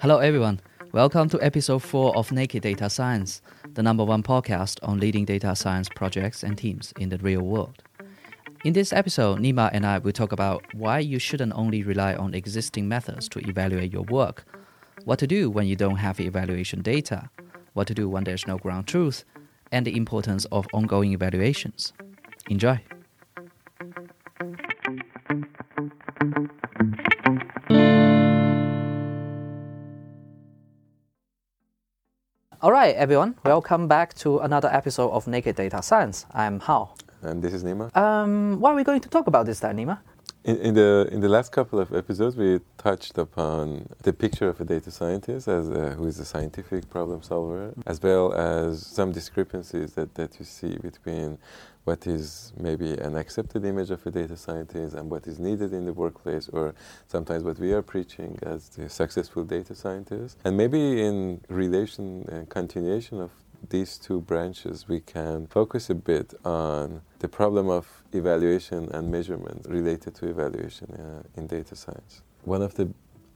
Hello, everyone. Welcome to episode 4 of Naked Data Science, the number one podcast on leading data science projects and teams in the real world. In this episode, Nima and I will talk about why you shouldn't only rely on existing methods to evaluate your work, what to do when you don't have evaluation data, what to do when there's no ground truth, and the importance of ongoing evaluations. Enjoy. All right, everyone, welcome back to another episode of Naked Data Science. I'm Hao. And this is Nima. Um, what are we going to talk about this time, Nima? In, in, the in the last couple of episodes, we touched upon the picture of a data scientist as a, who is a scientific problem solver, as well as some discrepancies that, that you see between what is maybe an accepted image of a data scientist and what is needed in the workplace, or sometimes what we are preaching as the successful data scientist. And maybe in relation and continuation of these two branches, we can focus a bit on the problem of evaluation and measurement related to evaluation uh, in data science. One of the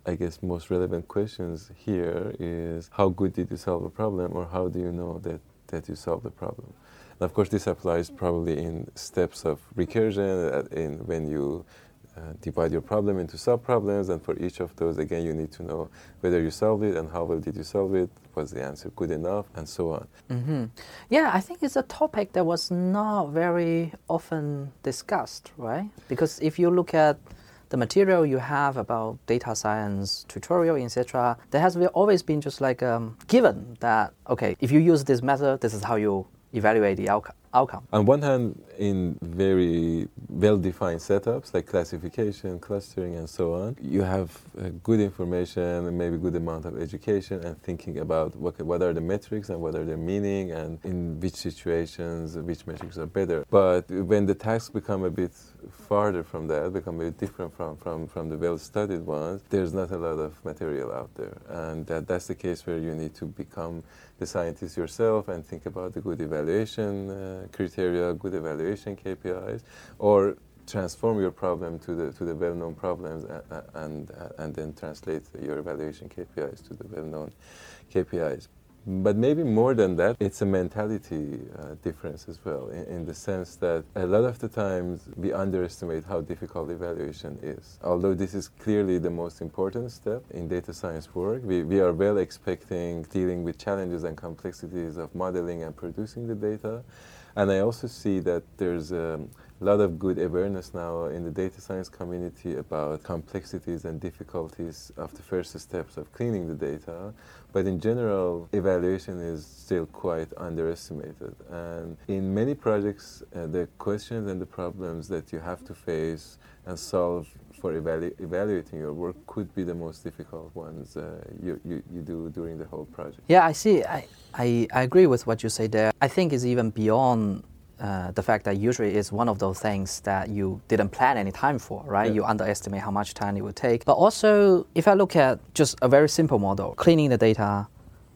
I guess most relevant questions here is how good did you solve a problem or how do you know that, that you solved the problem? And of course, this applies probably in steps of recursion, uh, in when you uh, divide your problem into sub-problems, and for each of those, again, you need to know whether you solved it and how well did you solve it, was the answer good enough, and so on. Mm-hmm. Yeah, I think it's a topic that was not very often discussed, right? Because if you look at the material you have about data science tutorial, etc., there has always been just like um, given that okay, if you use this method, this is how you evaluate the outcome. On one hand, in very well-defined setups like classification, clustering, and so on, you have uh, good information and maybe good amount of education and thinking about what, what are the metrics and what are their meaning and in which situations which metrics are better. But when the tasks become a bit farther from that, become a bit different from, from, from the well-studied ones, there's not a lot of material out there. And that, that's the case where you need to become the scientist yourself and think about the good evaluation uh, criteria, good evaluation KPIs, or transform your problem to the to the well-known problems and and, and then translate your evaluation KPIs to the well-known KPIs. But maybe more than that, it's a mentality uh, difference as well, in, in, the sense that a lot of the times we underestimate how difficult evaluation is. Although this is clearly the most important step in data science work, we, we are well expecting dealing with challenges and complexities of modeling and producing the data. And I also see that there's a lot of good awareness now in the data science community about complexities and difficulties of the first steps of cleaning the data. But in general, evaluation is still quite underestimated. And in many projects, uh, the questions and the problems that you have to face and solve for evalu- evaluating your work could be the most difficult ones uh, you, you, you, do during the whole project. Yeah, I see. I, I, I agree with what you say there. I think it's even beyond uh, the fact that usually it's one of those things that you didn't plan any time for, right? Yeah. You underestimate how much time it would take. But also, if I look at just a very simple model, cleaning the data,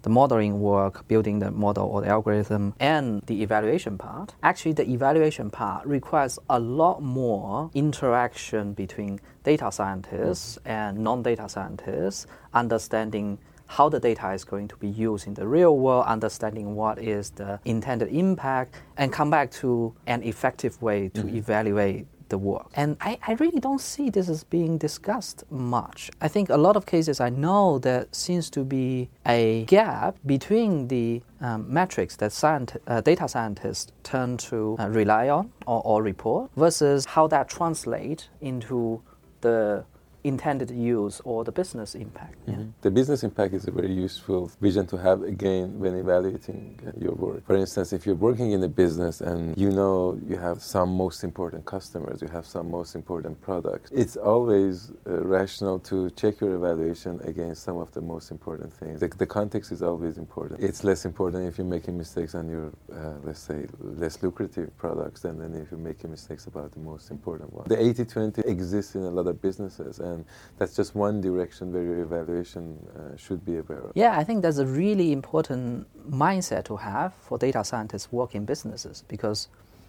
the modeling work, building the model or the algorithm, and the evaluation part. Actually, the evaluation part requires a lot more interaction between data scientists mm-hmm. and non data scientists, understanding how the data is going to be used in the real world, understanding what is the intended impact, and come back to an effective way to mm-hmm. evaluate the work. And I, I really don't see this as being discussed much. I think a lot of cases I know there seems to be a gap between the um, metrics that scient- uh, data scientists turn to uh, rely on or, or report versus how that translates into the intended use or the business impact. Mm-hmm. Yeah. The business impact is a very useful vision to have again when evaluating uh, your work. For instance, if you're working in a business and you know you have some most important customers, you have some most important products, it's always uh, rational to check your evaluation against some of the most important things. The, the, context is always important. It's less important if you're making mistakes on your, uh, let's say, less lucrative products than, than if you're making mistakes about the most important ones. The 80 20 exists in a lot of businesses and that's just one direction where your evaluation uh, should be aware of. Yeah, I think that's a really important mindset to have for data scientists working businesses because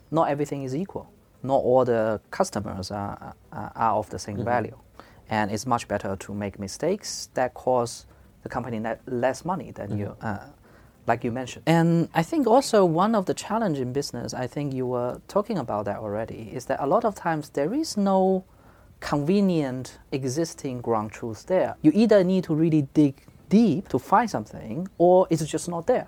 not everything is equal. not all the customers are, are of the same mm-hmm. value. And it's much better to make mistakes that cost the company net less money than mm-hmm. you, uh, like you mentioned. And I think also one of the challenge in business, I think you were talking about that already, is that a lot of times there is no convenient existing ground truth there. You either need to really dig deep to find something, or it's just not there.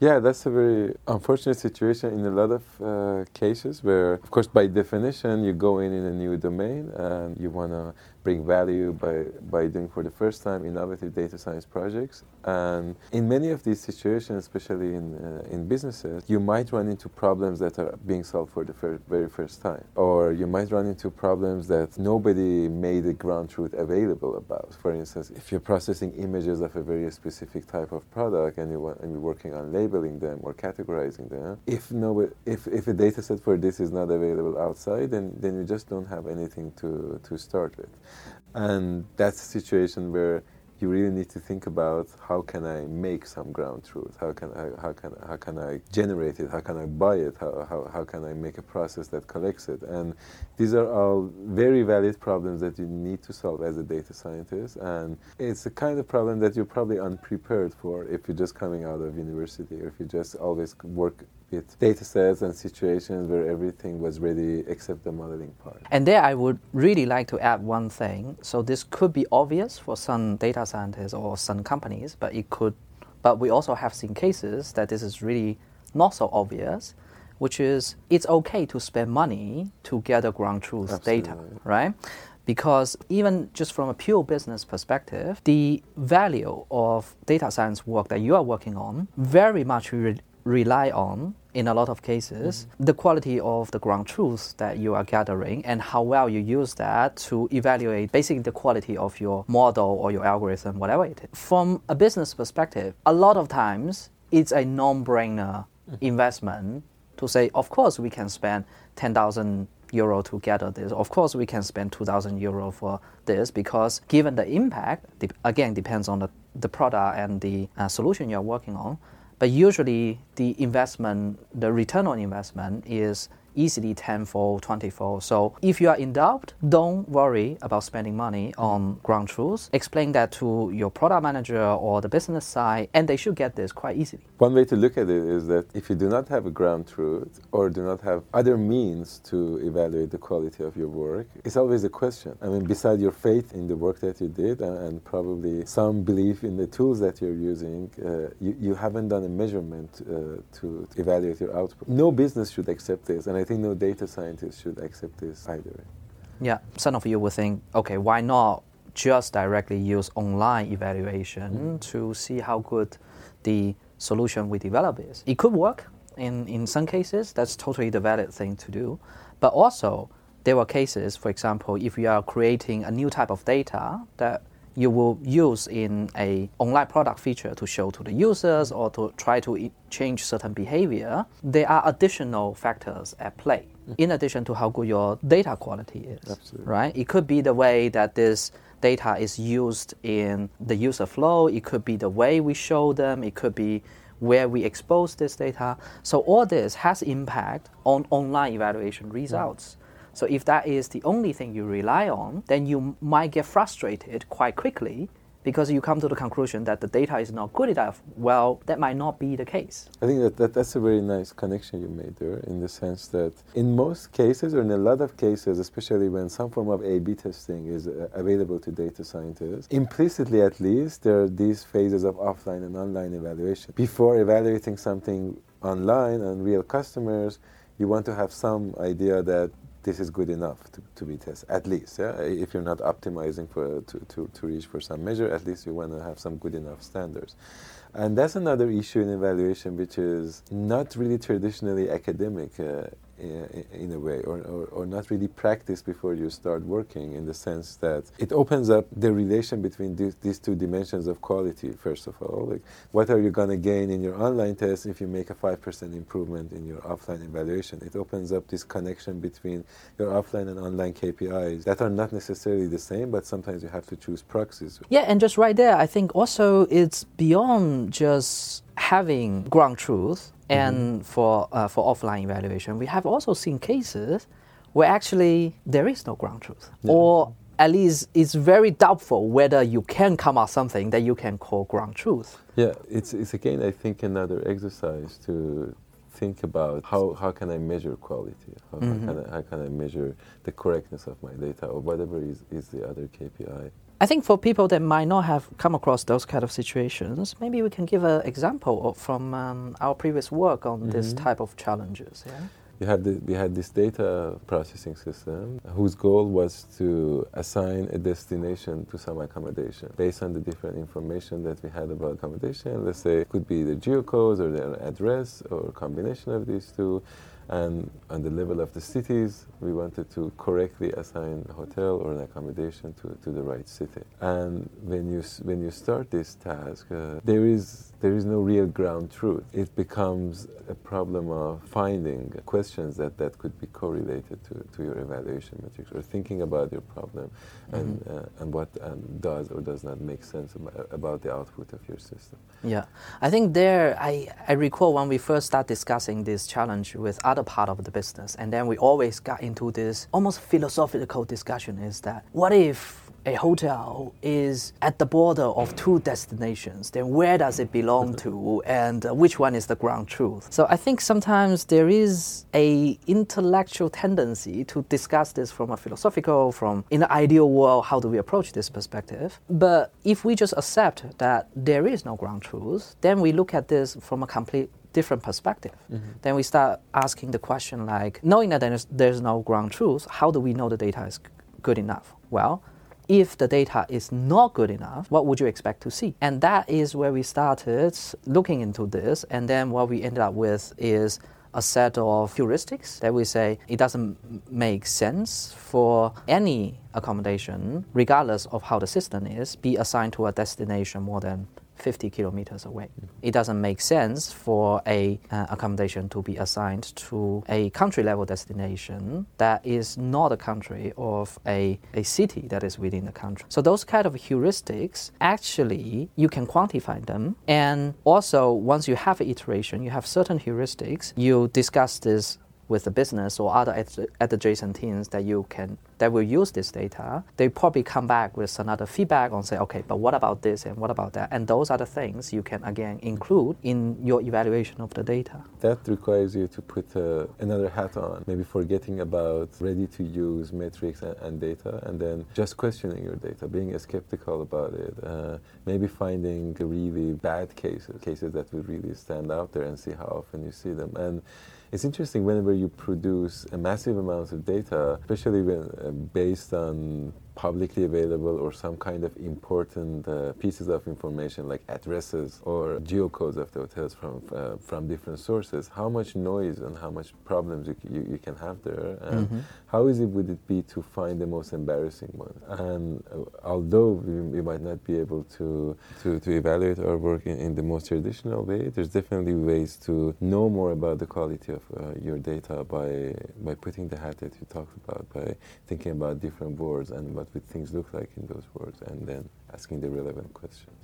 Yeah, that's a very unfortunate situation in a lot of uh, cases where, of course, by definition, you go in in a new domain and you want to bring value by, by doing for the first time innovative data science projects. And in many of these situations, especially in, uh, in businesses, you might run into problems that are being solved for the fir- very first time. Or you might run into problems that nobody made a ground truth available about. For instance, if you're processing images of a very specific type of product and, you want, and you're working on labeling them or categorizing them, if, nobody, if, if a data set for this is not available outside, then, then you just don't have anything to, to start with. And that's a situation where you really need to think about how can I make some ground truth? How can I, how can, how can I generate it? How can I buy it? How, how, how can I make a process that collects it? And these are all very valid problems that you need to solve as a data scientist. And it's a kind of problem that you're probably unprepared for if you're just coming out of university or if you just always work with data sets and situations where everything was ready except the modeling part. And there I would really like to add one thing. So this could be obvious for some data scientists or some companies, but it could but we also have seen cases that this is really not so obvious, which is it's okay to spend money to gather ground truth Absolutely. data, right? Because even just from a pure business perspective, the value of data science work that you are working on very much re- rely on in a lot of cases, mm-hmm. the quality of the ground truth that you are gathering and how well you use that to evaluate basically the quality of your model or your algorithm, whatever it is. From a business perspective, a lot of times it's a non brainer mm-hmm. investment to say, of course, we can spend 10,000 euro to gather this. Of course, we can spend 2,000 euro for this because given the impact, again, depends on the, the product and the uh, solution you're working on but usually, the investment, the return on investment is easily tenfold, twentyfold. So if you are in doubt, don't worry about spending money on ground truth. Explain that to your product manager or the business side, and they should get this quite easily. One way to look at it is that if you do not have a ground truth or do not have other means to evaluate the quality of your work, it's always a question. I mean, beside your faith in the work that you did and, and probably some belief in the tools that you're using, uh, you, you haven't done a measurement uh, to evaluate your output. No business should accept this, and I think no data scientist should accept this either. Yeah, some of you will think, okay, why not just directly use online evaluation mm-hmm. to see how good the solution we develop is? It could work in, in some cases, that's totally the valid thing to do. But also, there were cases, for example, if you are creating a new type of data that you will use in a online product feature to show to the users or to try to change certain behavior, there are additional factors at play mm-hmm. in addition to how good your data quality is. Absolutely. Right? It could be the way that this data is used in the user flow, it could be the way we show them, it could be where we expose this data. So all this has impact on online evaluation results. So if that is the only thing you rely on, then you might get frustrated quite quickly because you come to the conclusion that the data is not good enough. Well, that might not be the case. I think that, that that's a very nice connection you made there in the sense that in most cases, or in a lot of cases, especially when some form of A B testing is uh, available to data scientists, implicitly at least, there are these phases of offline and online evaluation. Before evaluating something online on real customers, you want to have some idea that this is good enough to, to be tested, at least. Yeah? If you're not optimizing for, to, to, to reach for some measure, at least you want to have some good enough standards. And that's another issue in evaluation, which is not really traditionally academic. Uh, in a way, or, or, or, not really practice before you start working, in the sense that it opens up the relation between these, these two dimensions of quality, first of all. Like, what are you going to gain in your online test if you make a 5% improvement in your offline evaluation? It opens up this connection between your offline and online KPIs that are not necessarily the same, but sometimes you have to choose proxies. Yeah, and just right there, I think also it's beyond just having ground truth and for, uh, for offline evaluation, we have also seen cases where actually there is no ground truth. Yeah. Or at least it's very doubtful whether you can come up something that you can call ground truth. Yeah, it's, it's again, I think, another exercise to think about how, how can I measure quality? How, Mhm. how, can I, how can I measure the correctness of my data or whatever is, is the other KPI? I think for people that might not have come across those kind of situations, maybe we can give an example of, from um, our previous work on this Mhm. type of challenges. Yeah? You had the, we had this data processing system whose goal was to assign a destination to some accommodation based on the different information that we had about accommodation. Let's say it could be the geocodes or their address or a combination of these two. And on the level of the cities, we wanted to correctly assign a hotel or an accommodation to, to the right city. And when you, when you start this task, uh, there, is, there is no real ground truth. It becomes a problem of finding questions that, that could be correlated to, to your evaluation metrics or thinking about your problem and, uh, and what um, does or does not make sense about, about the output of your system. Yeah, I think there, I, I recall when we first started discussing this challenge with other part of the business, and then we always got into this almost philosophical discussion is that what if a hotel is at the border of two destinations, then where does it belong to, and uh, which one is the ground truth? So I think sometimes there is a intellectual tendency to discuss this from a philosophical, from in the ideal world, how do we approach this perspective? But if we just accept that there is no ground truth, then we look at this from a complete different perspective. Mm-hmm. Then we start asking the question like, knowing that there's, there's no ground truth, how do we know the data is good enough? Well, if the data is not good enough, what would you expect to see? And that is where we started looking into this. And then what we ended up with is a set of heuristics that we say it doesn't make sense for any accommodation, regardless of how the system is, be assigned to a destination more than 50 kilometers away. It doesn't make sense for a uh, accommodation to be assigned to a country level destination that is not a country of a, a city that is within the country. So those kind of heuristics actually you can quantify them and also once you have an iteration, you have certain heuristics, you discuss this with the business or other ad- adjacent teams that you can that will use this data, they probably come back with another feedback on say, okay, but what about this and what about that? And those are the things you can again include in your evaluation of the data. That requires you to put uh, another hat on, maybe forgetting about ready to use metrics and, and data, and then just questioning your data, being skeptical about it, uh, maybe finding really bad cases, cases that would really stand out there and see how often you see them. And it's interesting whenever you produce a massive amount of data, especially when uh, based on publicly available or some kind of important uh, pieces of information like addresses or geocodes of the hotels from uh, from different sources how much noise and how much problems you, you, you can have there and Mhm. how easy would it be to find the most embarrassing one and uh, although we, we might not be able to to, to evaluate our work in, in the most traditional way there's definitely ways to know more about the quality of uh, your data by by putting the hat that you talked about by thinking about different words and what would things look like in those words and then asking the relevant questions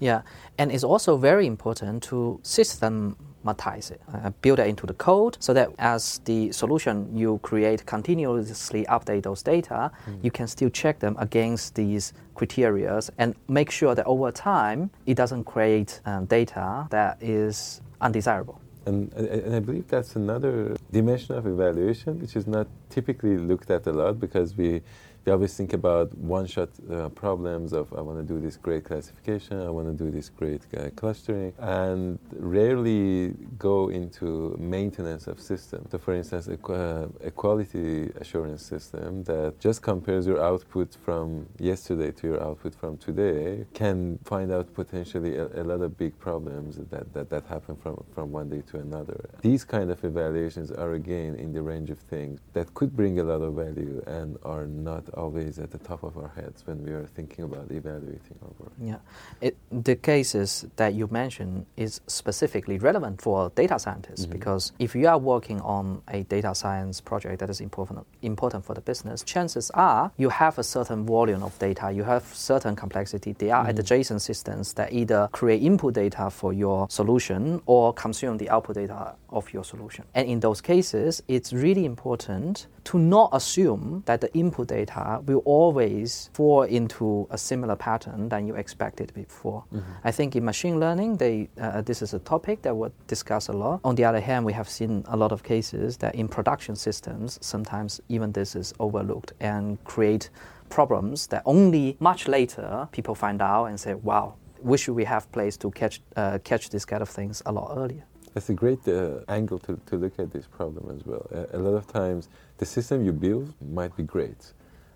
Yeah, and it's also very important to systematize it, uh, build it into the code so that as the solution you create continuously update those data, you can still check them against these criteria and make sure that over time it doesn't create um, data that is undesirable. And, and and I believe that's another dimension of evaluation, which is not typically looked at a lot because we, we always think about one-shot uh, problems of I want to do this great classification, I want to do this great uh, clustering, and rarely go into maintenance of systems. So, for instance, a, uh, a quality assurance system that just compares your output from yesterday to your output from today can find out potentially a, a lot of big problems that, that, that happen from, from one day to another. These kind of evaluations are again in the range of things that could bring a lot of value and are not always at the top of our heads when we are thinking about evaluating our work. Yeah, it, the cases that you mentioned is specifically relevant for data scientists Mhm. because if you are working on a data science project that is important important for the business, chances are you have a certain volume of data, you have certain complexity. There are Mhm. adjacent systems that either create input data for your solution or consume the output data of your solution. And in those cases, it's really important to not assume that the input data will always fall into a similar pattern than you expected before. I think in machine learning, they, uh, this is a topic that we discuss a lot. On the other hand, we have seen a lot of cases that in production systems, sometimes even this is overlooked and create problems that only much later people find out and say, wow, wish we have place to catch, uh, catch this kind of things a lot earlier. That's a great uh, angle to, to look at this problem as well. A, a lot of times, the system you build might be great,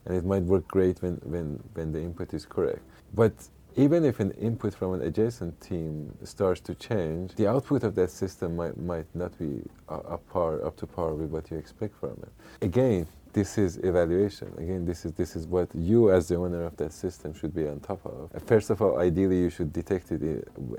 and it might work great when, when, when the input is correct. But even if an input from an adjacent team starts to change, the output of that system might, might not be up, par, up to par with what you expect from it. Again, this is evaluation. Again, this is this is what you, as the owner of that system, should be on top of. First of all, ideally, you should detect it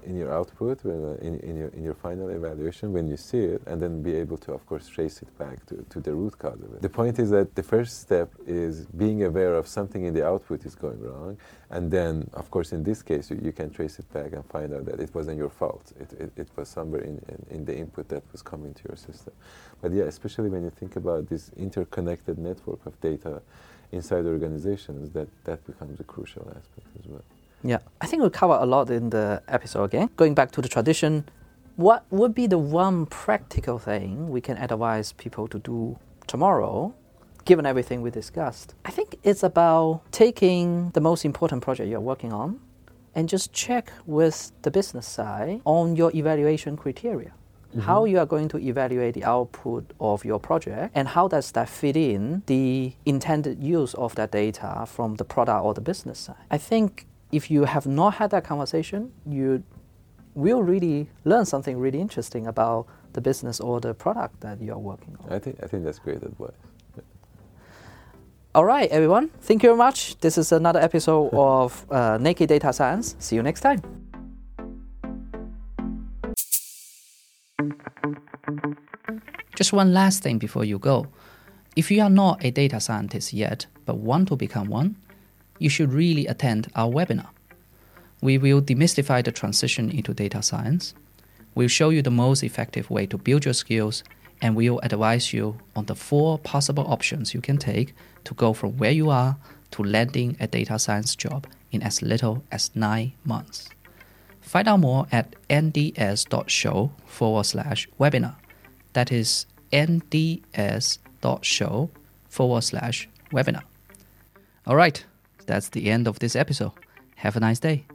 in your output, uh, in, in, your, in your final evaluation when you see it, and then be able to, of course, trace it back to, to the root cause of it. The point is that the first step is being aware of something in the output is going wrong, and then, of course, in this case, you, you can trace it back and find out that it wasn't your fault. It, it, it was somewhere in, in, in the input that was coming to your system. But yeah, especially when you think about this interconnected network of data inside organizations, that, that becomes a crucial aspect as well. Yeah, I think we cover a lot in the episode again. Going back to the tradition, what would be the one practical thing we can advise people to do tomorrow, given everything we discussed? I think it's about taking the most important project you're working on and just check with the business side on your evaluation criteria. How you are going to evaluate the output of your project and how does that fit in the intended use of that data from the product or the business side. I think if you have not had that conversation, you will really learn something really interesting about the business or the product that you are working on. I think, I think that's great advice. All right, everyone. Thank you very much. This is another episode of uh, Naked Data Science. See you next time. Just one last thing before you go. If you are not a data scientist yet but want to become one, you should really attend our webinar. We will demystify the transition into data science. We'll show you the most effective way to build your skills and we'll advise you on the four possible options you can take to go from where you are to landing a data science job in as little as nine months. Find out more at nds.show forward slash webinar. That is nds.show forward slash webinar. All right, that's the end of this episode. Have a nice day.